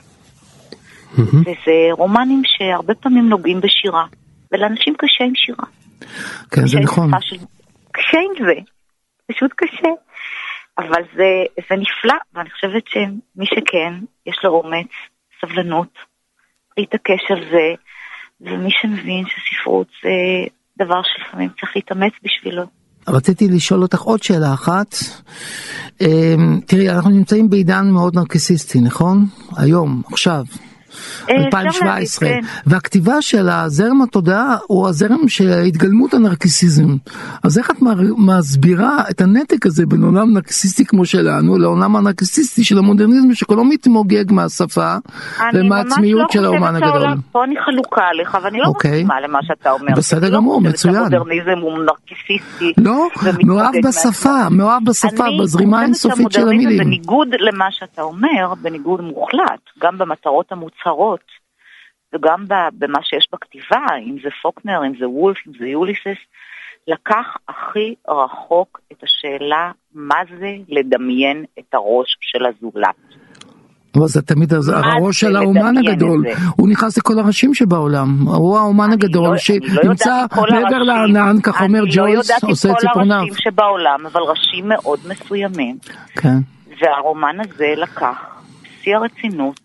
וזה רומנים שהרבה פעמים נוגעים בשירה, ולאנשים קשה עם שירה. כן, זה נכון. של- קשה עם זה, פשוט קשה. אבל זה, זה נפלא, ואני חושבת שמי שכן, יש לו אומץ, סבלנות, להתעקש על זה, ומי שמבין שספרות זה דבר שלפעמים צריך להתאמץ בשבילו. רציתי לשאול אותך עוד שאלה אחת. אמ, תראי, אנחנו נמצאים בעידן מאוד נרקסיסטי, נכון? היום, עכשיו. אה, אפשר 2017, להגיד, כן. והכתיבה של הזרם התודעה הוא הזרם של התגלמות הנרקיסיזם. אז איך את מסבירה את הנתק הזה בין עולם נרקסיסטי כמו שלנו לעולם הנרקסיסטי של המודרניזם שכולו מתמוגג מהשפה אני ממש ומהעצמיות לא של חושבת האומן הגדול. שהעולם, פה אני חלוקה עליך, ואני לא אוקיי. מסכימה למה שאתה אומר. בסדר אני לא גמור, חושבת מצוין. שהמודרניזם הוא נרקיסיסטי. לא, מאוהב. בשפה, מאוהב בשפה, בזרימה אני חושבת האינסופית של שהמודרניזם, המילים. בניגוד למה שאתה אומר, בניגוד מוחלט, גם במטרות המוצהרות, וגם במה שיש בכתיבה, אם זה פוקנר, אם זה וולף, אם זה יוליסס, לקח הכי רחוק את השאלה מה זה לדמיין את הראש של הזולת. אבל זה תמיד הראש של האומן הגדול? הוא נכנס לכל הראשים שבעולם, הוא האומן אני הגדול לא- אני לא שנמצא יודעת כל מעבר. לענן, כך אומר אני לא ג'ויס, יודעת את עושה את כל ציפורניו. הראשים שבעולם, אבל ראשים מאוד מסוימים. כן. והרומן הזה לקח בשיא הרצינות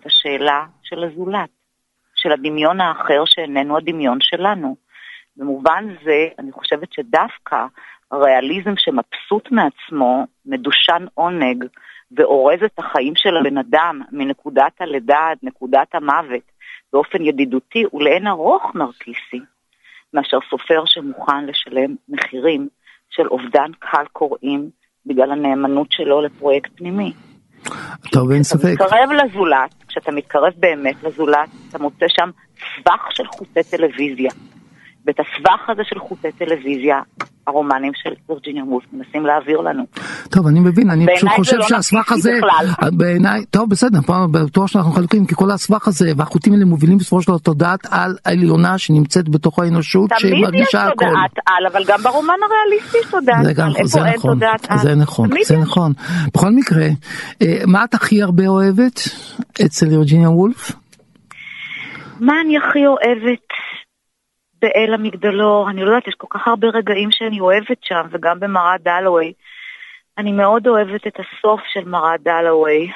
את השאלה של הזולת, של הדמיון האחר שאיננו הדמיון שלנו. במובן זה, אני חושבת שדווקא הריאליזם שמבסוט מעצמו, מדושן עונג, ואורז את החיים של הבן אדם מנקודת הלידה עד נקודת המוות באופן ידידותי ולאין ארוך נרקיסי, מאשר סופר שמוכן לשלם מחירים של אובדן קהל קוראים בגלל הנאמנות שלו לפרויקט פנימי. טוב, אין כשאתה ספק. מתקרב לזולת, כשאתה מתקרב באמת לזולת, אתה מוצא שם סבך של חוטי טלוויזיה. ואת הסבך הזה של חוטי טלוויזיה, הרומנים של וירג'יניה וולף מנסים להעביר לנו. טוב, אני מבין, אני פשוט חושב לא שהסבך הזה. בעיניי, טוב בסדר, פה בטוח שאנחנו חלוקים, כי כל הסבך הזה והחוטים האלה מובילים בסופו של תודעת על עליונה שנמצאת בתוך האנושות תמיד יש שמרגישה הכל. תודעת על, אבל גם ברומן הריאליסטי יש תודעת על. איפה אין נכון, תודעת על? זה נכון, תמיד זה יש. נכון. בכל מקרה, אה, מה את הכי הרבה אוהבת אצל וירג'יניה וולף? מה אני הכי אוהבת באל המגדלור? אני לא יודעת, יש כל כך הרבה רגעים שאני אוהבת שם, וגם במראה דלווי. אני מאוד אוהבת את הסוף של מראה דלווי,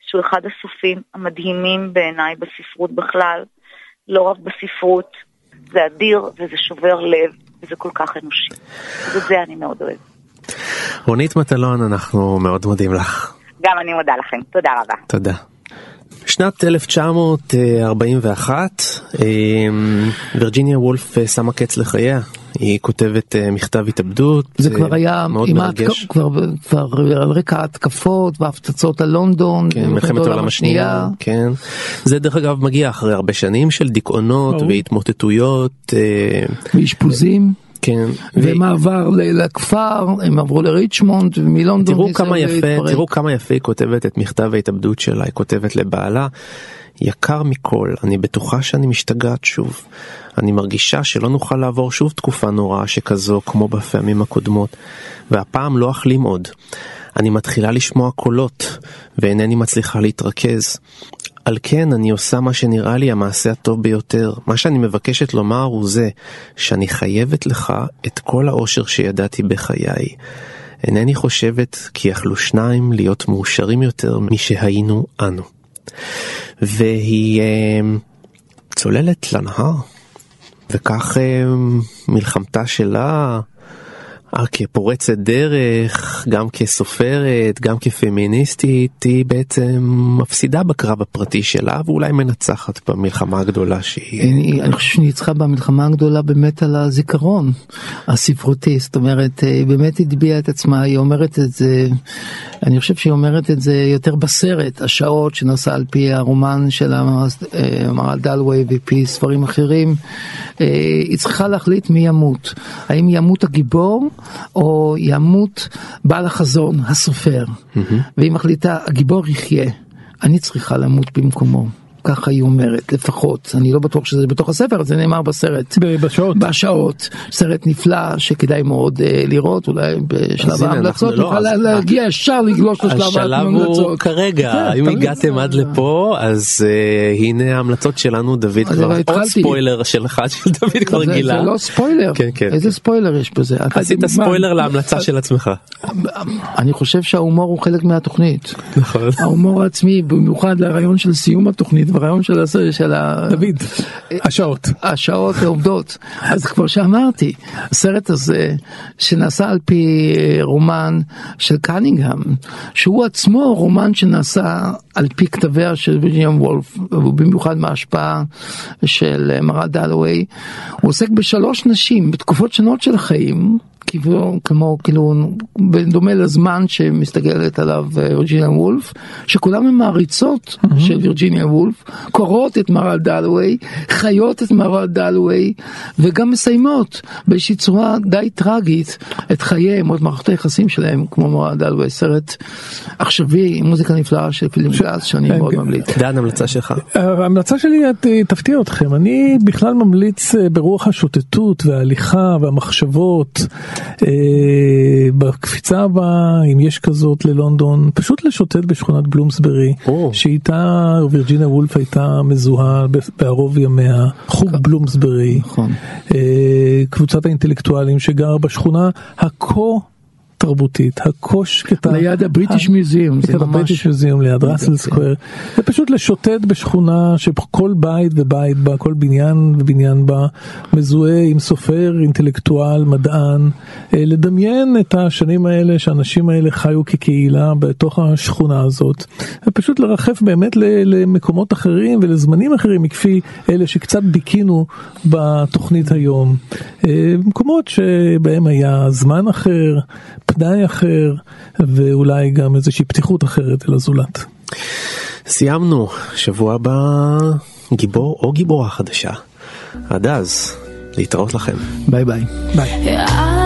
שהוא אחד הסופים המדהימים בעיניי בספרות בכלל, לא רק בספרות. זה אדיר וזה שובר לב, וזה כל כך אנושי. ואת זה אני מאוד אוהבת. רונית מטלון, אנחנו מאוד מודים לך. גם אני מודה לכם, תודה רבה. תודה. שנת 1941, אמ, וירג'יניה וולף אה, שמה קץ לחייה. היא כותבת אה, מכתב התאבדות. זה אה, כבר היה מאוד מרגש. ההתק- כבר, כבר על רקע ההתקפות וההפצצות על לונדון, כן, מלחמת העולם השנייה, כן. זה דרך אגב מגיע אחרי הרבה שנים של דיכאונות. והתמוטטויות. אה, ואשפוזים. כן. ומעבר ל- לכפר, הם עברו לריצ'מונד, ומלונדון תראו כמה יפה, להתפרק. תראו כמה יפה היא כותבת את מכתב ההתאבדות שלה, היא כותבת לבעלה, יקר מכל, אני בטוחה שאני משתגעת שוב. אני מרגישה שלא נוכל לעבור שוב תקופה נוראה שכזו כמו בפעמים הקודמות, והפעם לא אחלים עוד. אני מתחילה לשמוע קולות, ואינני מצליחה להתרכז. על כן אני עושה מה שנראה לי המעשה הטוב ביותר. מה שאני מבקשת לומר הוא זה, שאני חייבת לך את כל האושר שידעתי בחיי. אינני חושבת כי יכלו שניים להיות מאושרים יותר משהיינו אנו. והיא אה, צוללת לנהר, וכך אה, מלחמתה שלה כפורצת דרך, גם כסופרת, גם כפמיניסטית, היא בעצם מפסידה בקרב הפרטי שלה ואולי מנצחת במלחמה הגדולה שהיא... אני, אני חושב שהיא ניצחה במלחמה הגדולה באמת על הזיכרון הספרותי, זאת אומרת, היא באמת הטביעה את עצמה, היא אומרת את זה, אני חושב שהיא אומרת את זה יותר בסרט, השעות שנעשה על פי הרומן של המהר"ל דלווי ופי ספרים אחרים, אה, היא צריכה להחליט מי ימות, האם ימות הגיבור או ימות בעל החזון, הסופר, והיא מחליטה, הגיבור יחיה, אני צריכה למות במקומו. ככה היא אומרת לפחות אני לא בטוח שזה בתוך הספר זה נאמר בסרט בשעות בשעות סרט נפלא שכדאי מאוד אה, לראות אולי בשלב ההמלצות לא, נוכל אז- להגיע ישר לגלוש לשלב השלב הוא ההמלצות. כרגע, כן, אם הגעתם זה- עד לפה אז אה, הנה ההמלצות שלנו, דוד כבר, עוד התחלתי. ספוילר שלך של דוד כבר זה- גילה. זה לא ספוילר כן, כן, איזה כן. ספוילר יש בזה עשית. ספוילר להמלצה של עצמך. אני חושב שההומור הוא חלק מהתוכנית נכון. ההומור העצמי במיוחד לרעיון של סיום התוכנית והרעיון של הסרט של ה... דוד, השעות. השעות עובדות אז כבר שאמרתי הסרט הזה שנעשה על פי אה, רומן של קנינגהם שהוא עצמו רומן שנעשה על פי כתביה של ויליאם וולף ובמיוחד מההשפעה של אה, מרה דלווי הוא עוסק בשלוש נשים בתקופות שונות של החיים. כאילו, כמו כאילו בדומה לזמן שמסתכלת עליו אה, וירג'יניה וולף שכולם הן מעריצות של וירג'יניה וולף קוראות את מרל דלווי חיות את מרל דלווי וגם מסיימות באיזושהי צורה די טרגית את חייהם או את מערכת היחסים שלהם כמו מרל דלווי סרט עכשווי עם מוזיקה נפלאה של פילים גלס שאני כן, מאוד כן. ממליץ. דן, המלצה שלך. ההמלצה שלי את- תפתיע אתכם, אני בכלל ממליץ אה, ברוח השוטטות וההליכה והמחשבות אה, בקפיצה הבאה, אם יש כזאת ללונדון, פשוט לשוטט בשכונת בלומסברי, או. שאיתה וירג'יניה וולף הייתה מזוהה בערוב ימיה, חוג בלומסברי, נכון. אה, קבוצת האינטלקטואלים שגרה בשכונה הכה תרבותית, הכה שקטה. ליד הבריטיש מיוזיאום זה ליד ממש הבריטיש מיוזיאום ליד ראסל כן. סקוויר. זה פשוט לשוטט בשכונה שכל בית ובית בה, כל בניין ובניין בה מזוהה עם סופר, אינטלקטואל, מדען. אה, לדמיין את השנים האלה שהאנשים האלה חיו כקהילה בתוך השכונה הזאת. ופשוט לרחף באמת למקומות אחרים ולזמנים אחרים מכפי אלה שקצת ביקרנו בתוכנית היום. אה, מקומות שבהם היה זמן אחר, פנאי אחר ואולי גם איזושהי פתיחות אחרת אל הזולת. סיימנו, שבוע הבא גיבור או גיבורה חדשה. עד אז, להתראות לכם. ביי ביי. ביי.